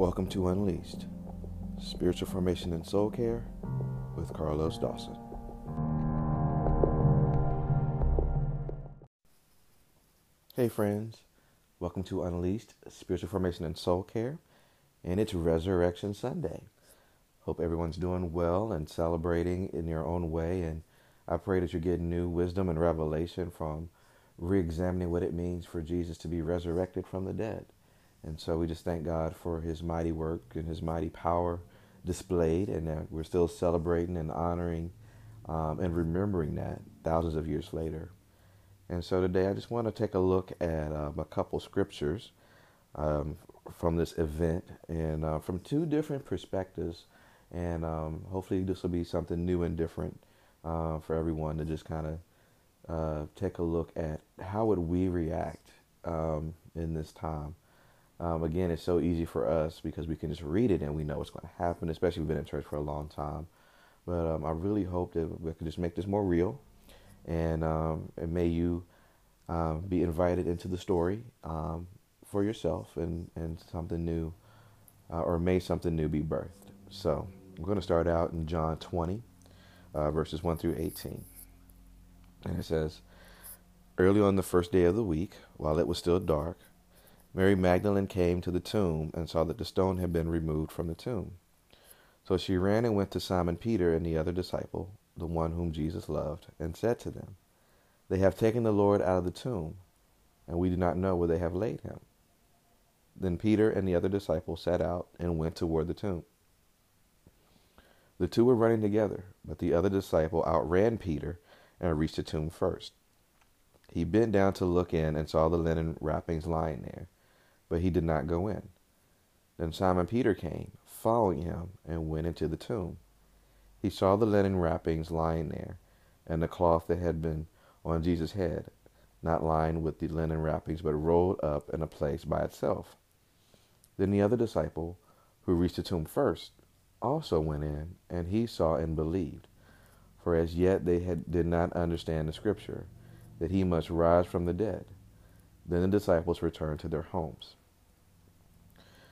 Welcome to Unleashed Spiritual Formation and Soul Care with Carlos Dawson. Hey, friends. Welcome to Unleashed Spiritual Formation and Soul Care, and it's Resurrection Sunday. Hope everyone's doing well and celebrating in your own way. And I pray that you're getting new wisdom and revelation from re examining what it means for Jesus to be resurrected from the dead. And so we just thank God for his mighty work and his mighty power displayed, and that we're still celebrating and honoring um, and remembering that thousands of years later. And so today I just want to take a look at um, a couple scriptures um, from this event and uh, from two different perspectives. And um, hopefully this will be something new and different uh, for everyone to just kind of uh, take a look at how would we react um, in this time um, again, it's so easy for us because we can just read it and we know what's going to happen, especially we've been in church for a long time. But um, I really hope that we can just make this more real, and um, and may you um, be invited into the story um, for yourself, and and something new, uh, or may something new be birthed. So I'm going to start out in John 20, uh, verses 1 through 18, and it says, "Early on the first day of the week, while it was still dark." Mary Magdalene came to the tomb and saw that the stone had been removed from the tomb. So she ran and went to Simon Peter and the other disciple, the one whom Jesus loved, and said to them, They have taken the Lord out of the tomb, and we do not know where they have laid him. Then Peter and the other disciple set out and went toward the tomb. The two were running together, but the other disciple outran Peter and reached the tomb first. He bent down to look in and saw the linen wrappings lying there but he did not go in. Then Simon Peter came, following him, and went into the tomb. He saw the linen wrappings lying there, and the cloth that had been on Jesus' head, not lying with the linen wrappings, but rolled up in a place by itself. Then the other disciple, who reached the tomb first, also went in, and he saw and believed. For as yet they had, did not understand the scripture, that he must rise from the dead. Then the disciples returned to their homes.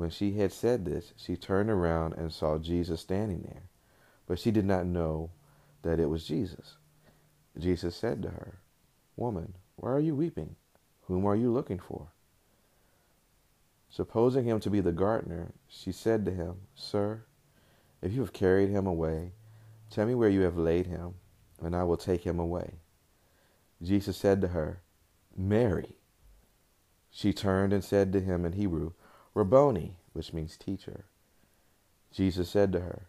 When she had said this, she turned around and saw Jesus standing there, but she did not know that it was Jesus. Jesus said to her, Woman, why are you weeping? Whom are you looking for? Supposing him to be the gardener, she said to him, Sir, if you have carried him away, tell me where you have laid him, and I will take him away. Jesus said to her, Mary. She turned and said to him in Hebrew, Rabboni, which means teacher. Jesus said to her,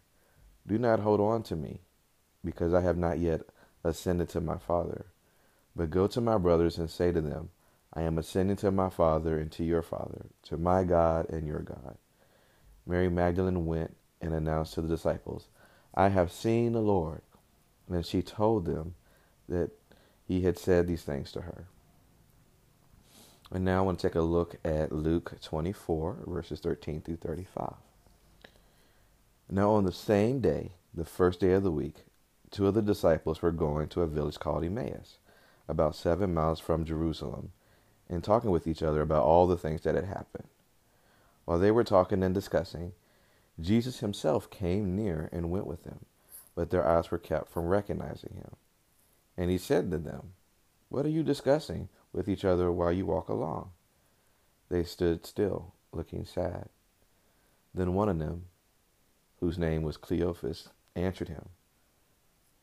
Do not hold on to me, because I have not yet ascended to my Father. But go to my brothers and say to them, I am ascending to my Father and to your Father, to my God and your God. Mary Magdalene went and announced to the disciples, I have seen the Lord. And she told them that he had said these things to her. And now I want to take a look at Luke 24, verses 13 through 35. Now, on the same day, the first day of the week, two of the disciples were going to a village called Emmaus, about seven miles from Jerusalem, and talking with each other about all the things that had happened. While they were talking and discussing, Jesus himself came near and went with them, but their eyes were kept from recognizing him. And he said to them, What are you discussing? With each other while you walk along. They stood still, looking sad. Then one of them, whose name was Cleophas, answered him,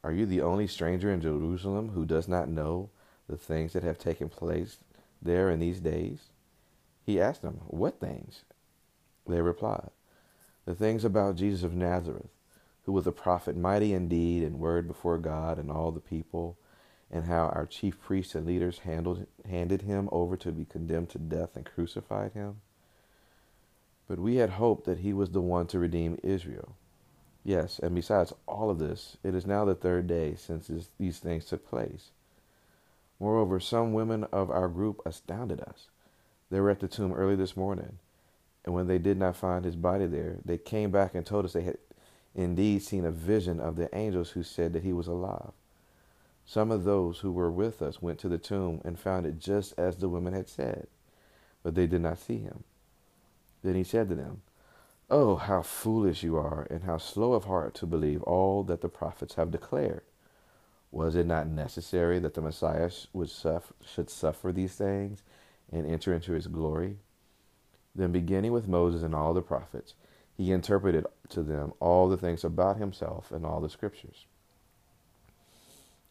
Are you the only stranger in Jerusalem who does not know the things that have taken place there in these days? He asked them, What things? They replied, The things about Jesus of Nazareth, who was a prophet mighty in deed and word before God and all the people and how our chief priests and leaders handled, handed him over to be condemned to death and crucified him. But we had hoped that he was the one to redeem Israel. Yes, and besides all of this, it is now the third day since this, these things took place. Moreover, some women of our group astounded us. They were at the tomb early this morning, and when they did not find his body there, they came back and told us they had indeed seen a vision of the angels who said that he was alive. Some of those who were with us went to the tomb and found it just as the women had said, but they did not see him. Then he said to them, Oh, how foolish you are, and how slow of heart to believe all that the prophets have declared. Was it not necessary that the Messiah suffer, should suffer these things and enter into his glory? Then, beginning with Moses and all the prophets, he interpreted to them all the things about himself and all the scriptures.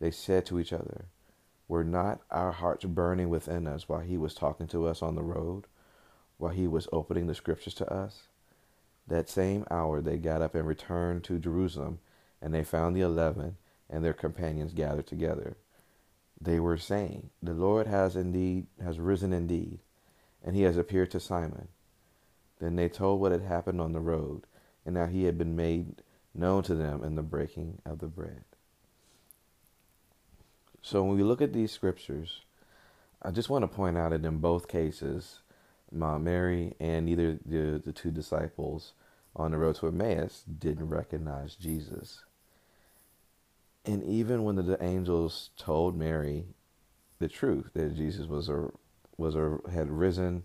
They said to each other, Were not our hearts burning within us while he was talking to us on the road, while he was opening the scriptures to us? That same hour they got up and returned to Jerusalem, and they found the eleven and their companions gathered together. They were saying, The Lord has indeed has risen indeed, and he has appeared to Simon. Then they told what had happened on the road, and how he had been made known to them in the breaking of the bread. So when we look at these scriptures, I just want to point out that in both cases, Mary and neither the, the two disciples on the road to Emmaus didn't recognize Jesus. And even when the angels told Mary the truth that Jesus was a was a had risen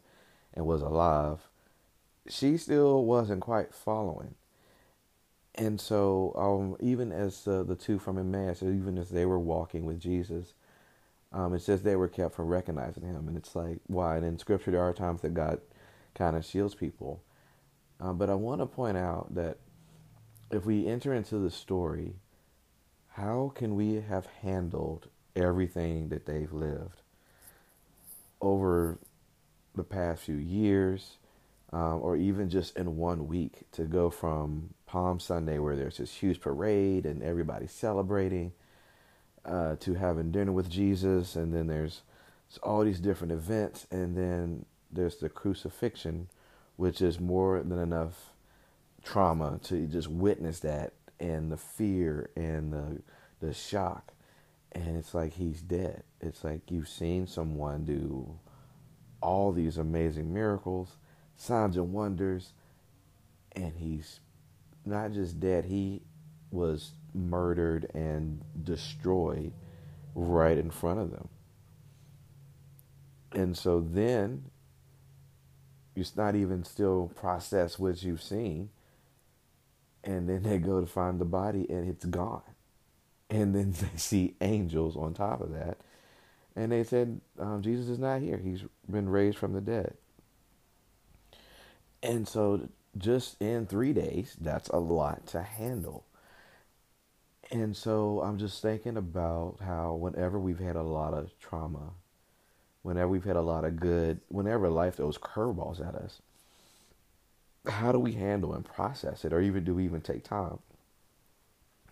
and was alive, she still wasn't quite following. And so, um, even as uh, the two from Emmaus, even as they were walking with Jesus, um, it says they were kept from recognizing him. And it's like, why? And in Scripture, there are times that God kind of shields people. Uh, but I want to point out that if we enter into the story, how can we have handled everything that they've lived over the past few years? Um, or even just in one week to go from Palm Sunday, where there's this huge parade and everybody's celebrating, uh, to having dinner with Jesus, and then there's all these different events, and then there's the crucifixion, which is more than enough trauma to just witness that and the fear and the the shock. And it's like he's dead. It's like you've seen someone do all these amazing miracles signs and wonders, and he's not just dead, he was murdered and destroyed right in front of them. And so then it's not even still process what you've seen. And then they go to find the body and it's gone. And then they see angels on top of that. And they said, um, Jesus is not here. He's been raised from the dead. And so, just in three days, that's a lot to handle. And so, I'm just thinking about how, whenever we've had a lot of trauma, whenever we've had a lot of good, whenever life throws curveballs at us, how do we handle and process it, or even do we even take time?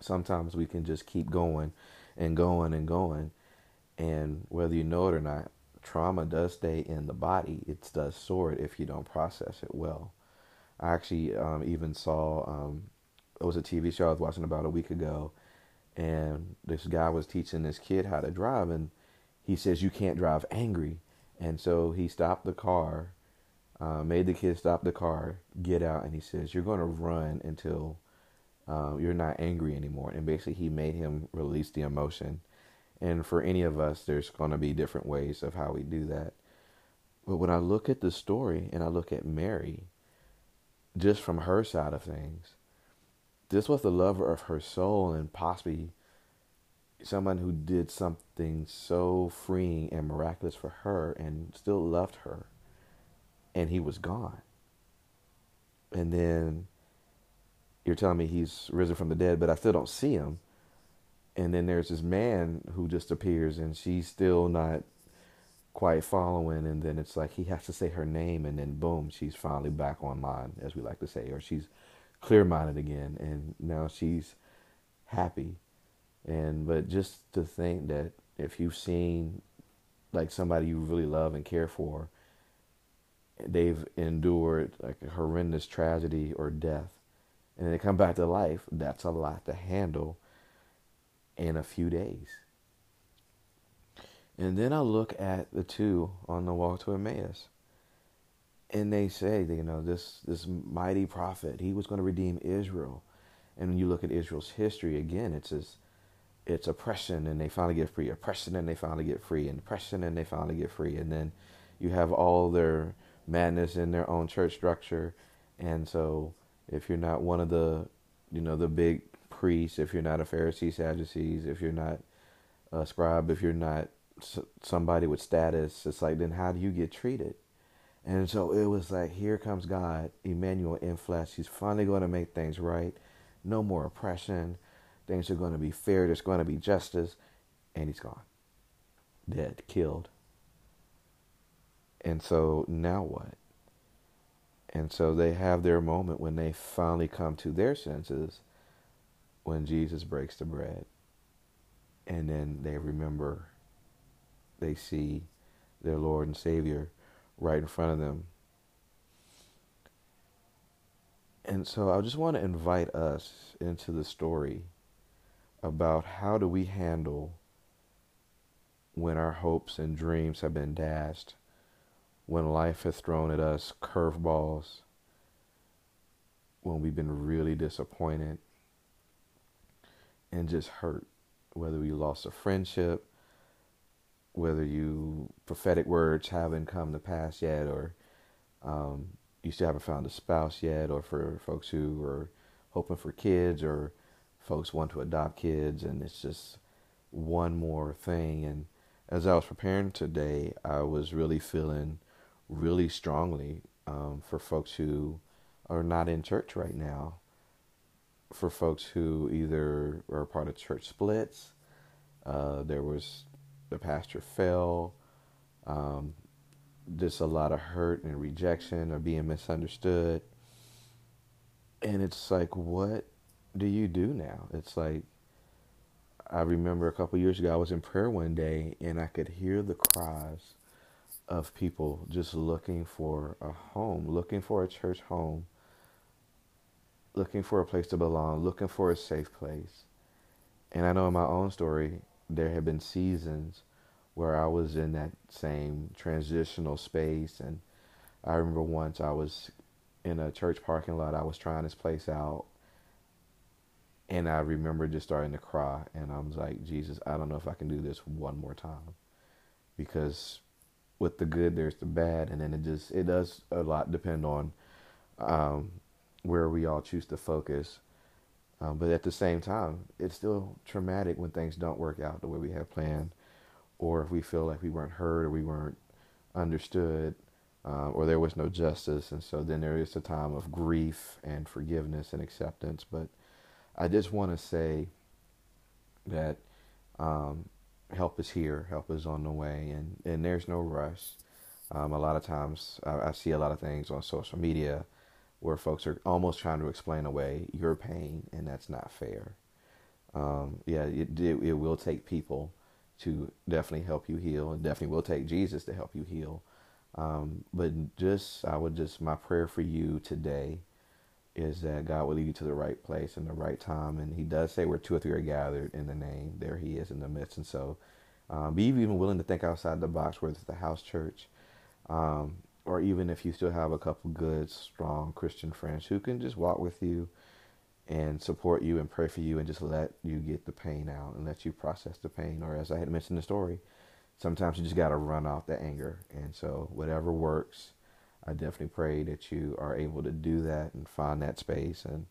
Sometimes we can just keep going and going and going, and whether you know it or not, trauma does stay in the body. It does it if you don't process it well. I actually um, even saw um, it was a TV show I was watching about a week ago, and this guy was teaching this kid how to drive, and he says you can't drive angry, and so he stopped the car, uh, made the kid stop the car, get out, and he says you're going to run until uh, you're not angry anymore, and basically he made him release the emotion and for any of us, there's going to be different ways of how we do that. But when I look at the story and I look at Mary, just from her side of things, this was the lover of her soul and possibly someone who did something so freeing and miraculous for her and still loved her. And he was gone. And then you're telling me he's risen from the dead, but I still don't see him. And then there's this man who just appears, and she's still not quite following. And then it's like he has to say her name, and then boom, she's finally back online, as we like to say, or she's clear minded again, and now she's happy. And but just to think that if you've seen like somebody you really love and care for, they've endured like a horrendous tragedy or death, and they come back to life, that's a lot to handle in a few days. And then I look at the two on the walk to Emmaus. And they say, you know, this this mighty prophet, he was going to redeem Israel. And when you look at Israel's history again, it's this, it's oppression and they finally get free, oppression and they finally get free, and oppression and they finally get free. And then you have all their madness in their own church structure. And so if you're not one of the, you know, the big priests, if you're not a Pharisee, Sadducees, if you're not a scribe, if you're not somebody with status, it's like, then how do you get treated? And so it was like, here comes God, Emmanuel in flesh. He's finally going to make things right. No more oppression. Things are going to be fair. There's going to be justice. And he's gone. Dead, killed. And so now what? And so they have their moment when they finally come to their senses when Jesus breaks the bread. And then they remember, they see their Lord and Savior right in front of them. And so I just want to invite us into the story about how do we handle when our hopes and dreams have been dashed, when life has thrown at us curveballs, when we've been really disappointed and just hurt, whether you lost a friendship, whether you prophetic words haven't come to pass yet, or um, you still haven't found a spouse yet, or for folks who are hoping for kids, or folks want to adopt kids, and it's just one more thing. And as I was preparing today, I was really feeling really strongly um, for folks who are not in church right now, for folks who either are part of church splits. Uh, there was the pastor fell. Um, just a lot of hurt and rejection or being misunderstood. And it's like, what do you do now? It's like, I remember a couple years ago, I was in prayer one day and I could hear the cries of people just looking for a home, looking for a church home, looking for a place to belong, looking for a safe place. And I know in my own story, there have been seasons where I was in that same transitional space. And I remember once I was in a church parking lot, I was trying this place out. And I remember just starting to cry. And I was like, Jesus, I don't know if I can do this one more time. Because with the good, there's the bad. And then it just, it does a lot depend on um, where we all choose to focus. Um, but at the same time, it's still traumatic when things don't work out the way we have planned, or if we feel like we weren't heard or we weren't understood, uh, or there was no justice. And so then there is a time of grief and forgiveness and acceptance. But I just want to say that um, help is here, help is on the way, and, and there's no rush. Um, a lot of times I, I see a lot of things on social media where folks are almost trying to explain away your pain, and that's not fair. Um, yeah, it, it, it will take people to definitely help you heal, and definitely will take Jesus to help you heal. Um, but just, I would just, my prayer for you today is that God will lead you to the right place in the right time. And He does say where two or three are gathered in the name, there He is in the midst. And so, um, be even willing to think outside the box, whether it's the house church, um, or even if you still have a couple good, strong Christian friends who can just walk with you and support you and pray for you and just let you get the pain out and let you process the pain. Or as I had mentioned in the story, sometimes you just got to run off the anger. And so, whatever works, I definitely pray that you are able to do that and find that space and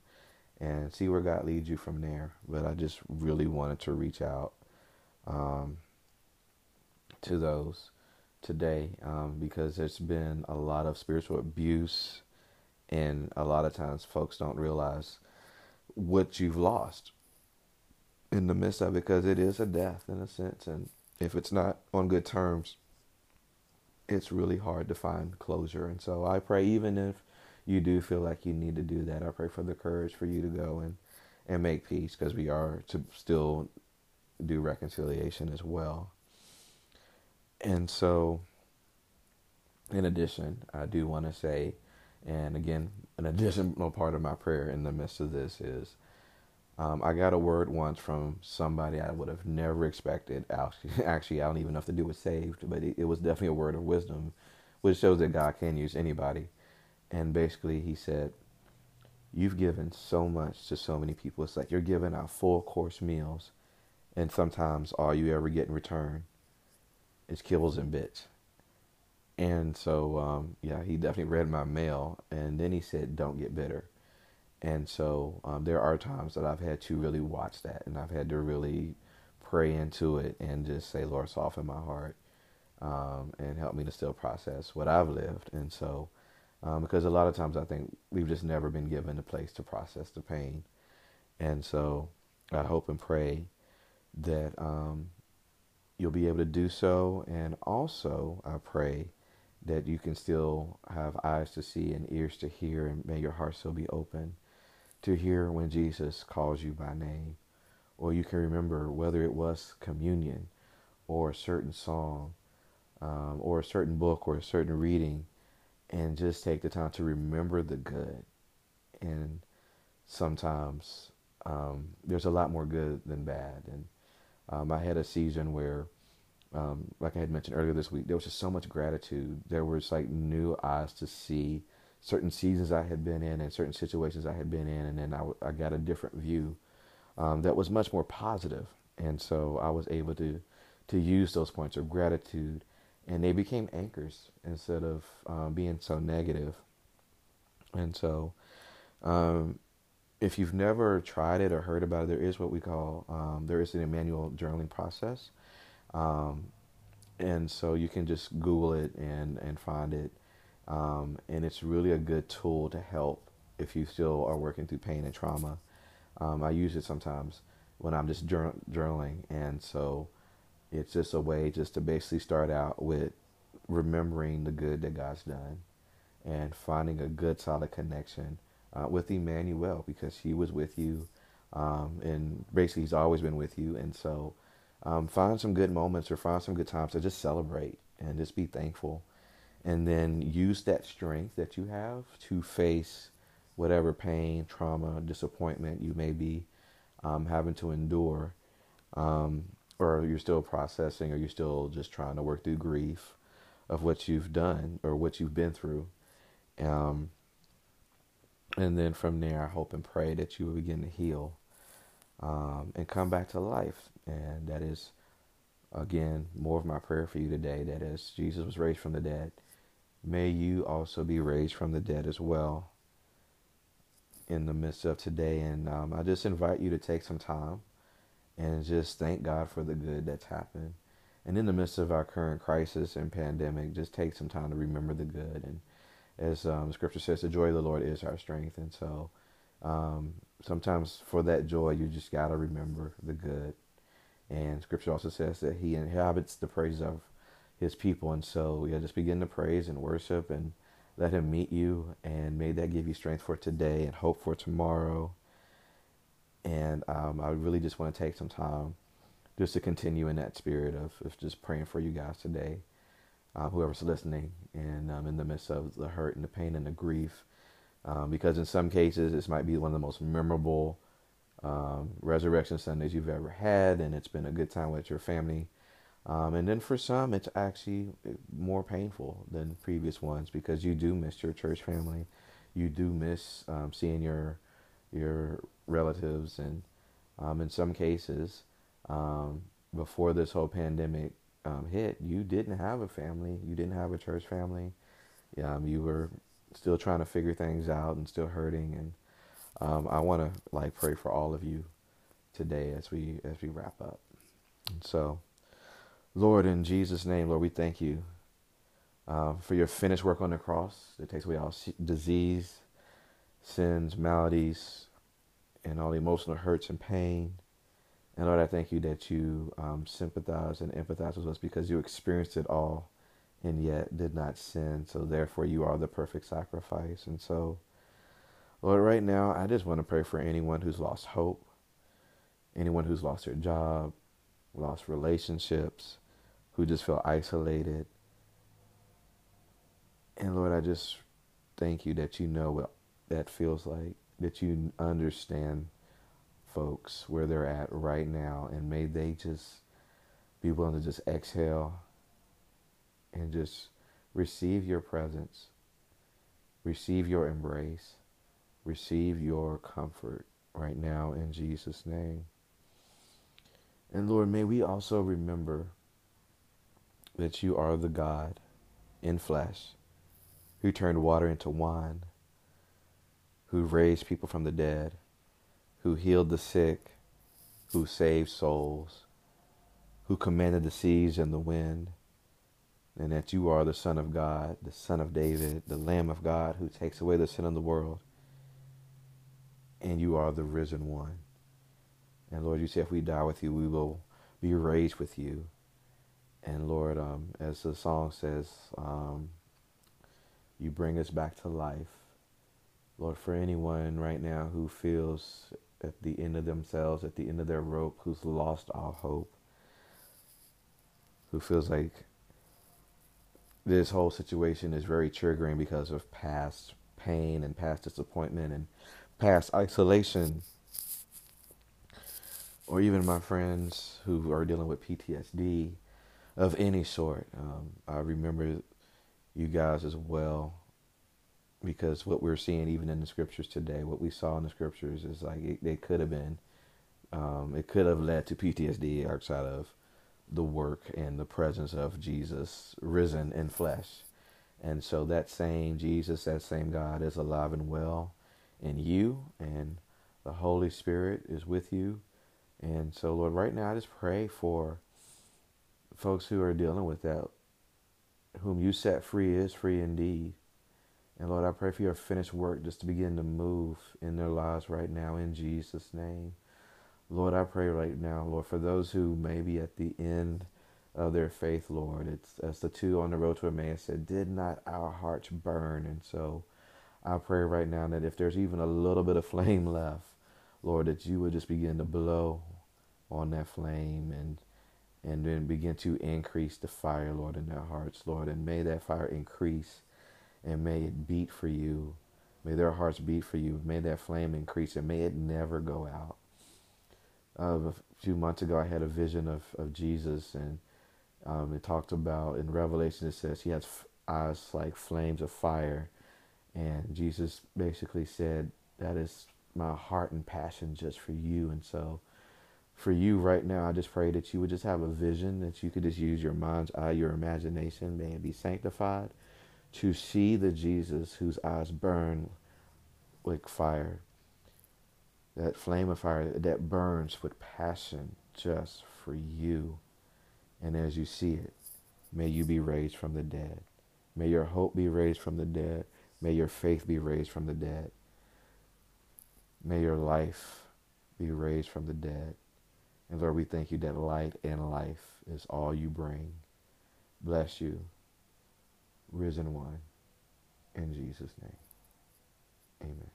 and see where God leads you from there. But I just really wanted to reach out um, to those today um, because there's been a lot of spiritual abuse, and a lot of times folks don't realize what you've lost in the midst of it because it is a death in a sense. And if it's not on good terms, it's really hard to find closure. And so I pray, even if you do feel like you need to do that, I pray for the courage for you to go and, and make peace because we are to still do reconciliation as well. And so, in addition, I do want to say, and again, an additional part of my prayer in the midst of this is um, I got a word once from somebody I would have never expected. Actually, I don't even know if the dude was saved, but it, was definitely a word of wisdom, which shows that God can use anybody. And basically, he said, You've given so much to so many people. It's like you're giving out full course meals, and sometimes all you ever get in return is kibbles and bits. And so, um, yeah, he definitely read my mail, and then he said, Don't get bitter. And so um, there are times that I've had to really watch that and I've had to really pray into it and just say, Lord, soften my heart um, and help me to still process what I've lived. And so, um, because a lot of times I think we've just never been given a place to process the pain. And so I hope and pray that um, you'll be able to do so. And also, I pray that you can still have eyes to see and ears to hear, and may your heart still be open to hear when Jesus calls you by name. Or you can remember whether it was communion or a certain song um, or a certain book or a certain reading and just take the time to remember the good. And sometimes um, there's a lot more good than bad. And um, I had a season where, um, like I had mentioned earlier this week, there was just so much gratitude. There was like new eyes to see certain seasons I had been in and certain situations I had been in, and then I, I got a different view um, that was much more positive. and so I was able to to use those points of gratitude, and they became anchors instead of um, being so negative. And so, um, if you've never tried it or heard about it, there is what we call um, there is an Emmanuel journaling process, um, and so you can just Google it and and find it. Um, and it's really a good tool to help if you still are working through pain and trauma. Um, I use it sometimes when I'm just journaling, and so it's just a way just to basically start out with remembering the good that God's done and finding a good solid connection uh, with Emmanuel because He was with you, um, and basically He's always been with you, and so um, find some good moments or find some good times to just celebrate and just be thankful and then use that strength that you have to face whatever pain, trauma, disappointment you may be um, having to endure, um, or you're still processing, or you're still just trying to work through grief of what you've done or what you've been through. Um, and then from there, I hope and pray that you will begin to heal um, and come back to life. And that is, again, more of my prayer for you today. That as Jesus was raised from the dead, may you also be raised from the dead as well in the midst of today. And um, I just invite you to take some time and just thank God for the good that's happened. And in the midst of our current crisis and pandemic, just take some time to remember the good. And as um, Scripture says, the joy of the Lord is our strength. And so um, sometimes for that joy, you just got to remember the good. And Scripture also says that He inhabits the praise of his people. And so, yeah, just begin to praise and worship and let him meet you. And may that give you strength for today and hope for tomorrow. And um, I really just want to take some time just to continue in that spirit of, of just praying for you guys today, um, whoever's listening, and um, in the midst of the hurt and the pain and the grief. Um, because in some cases, this might be one of the most memorable um, resurrection Sundays you've ever had, and it's been a good time with your family um, and then for some, it's actually more painful than previous ones because you do miss your church family, you do miss um, seeing your your relatives, and um, in some cases, before this whole pandemic um, hit, you didn't have a family, you didn't have a church family, um, you were still trying to figure things out and still hurting, and I want to like pray for all of you today as we as we wrap up. And so. Lord, in Jesus' name, Lord, we thank you uh, for your finished work on the cross that takes away all disease, sins, maladies, and all emotional hurts and pain. And Lord, I thank you that you um, sympathize and empathize with us because you experienced it all and yet did not sin. So therefore, you are the perfect sacrifice. And so, Lord, right now, I just want to pray for anyone who's lost hope, anyone who's lost their job, lost relationships, who just feel isolated. And Lord, I just thank you that you know what that feels like, that you understand folks where they're at right now, and may they just be willing to just exhale and just receive your presence, receive your embrace, receive your comfort right now in Jesus' name. And Lord, may we also remember that you are the God in flesh who turned water into wine, who raised people from the dead, who healed the sick, who saved souls, who commanded the seas and the wind, and that you are the Son of God, the Son of David, the Lamb of God who takes away the sin of the world, and you are the risen one. And Lord, you say if we die with you, we will be raised with you. And Lord, um, as the song says, um, you bring us back to life. Lord, for anyone right now who feels at the end of themselves, at the end of their rope, who's lost all hope, who feels like this whole situation is very triggering because of past pain and past disappointment and past isolation. Or even my friends who are dealing with PTSD of any sort. Um, I remember you guys as well because what we're seeing even in the scriptures today, what we saw in the scriptures is like it, it could have been, um, it could have led to PTSD outside of the work and the presence of Jesus risen in flesh. And so that same Jesus, that same God is alive and well in you, and the Holy Spirit is with you. And so, Lord, right now I just pray for folks who are dealing with that. Whom you set free is free indeed. And Lord, I pray for your finished work just to begin to move in their lives right now in Jesus' name. Lord, I pray right now, Lord, for those who may be at the end of their faith, Lord. It's as the two on the road to Emmaus said, did not our hearts burn? And so I pray right now that if there's even a little bit of flame left, Lord, that you would just begin to blow on that flame and and then begin to increase the fire, Lord, in their hearts, Lord. And may that fire increase and may it beat for you. May their hearts beat for you. May that flame increase and may it never go out uh, a few months ago, I had a vision of, of Jesus, and um, it talked about in Revelation, it says he has eyes like flames of fire. And Jesus basically said, That is my heart and passion just for you. And so, for you right now, I just pray that you would just have a vision, that you could just use your mind's eye, your imagination, may it be sanctified, to see the Jesus whose eyes burn like fire that flame of fire that burns with passion just for you. And as you see it, may you be raised from the dead. May your hope be raised from the dead. May your faith be raised from the dead. May your life be raised from the dead. And Lord, we thank you that light and life is all you bring. Bless you, risen one. In Jesus' name, amen.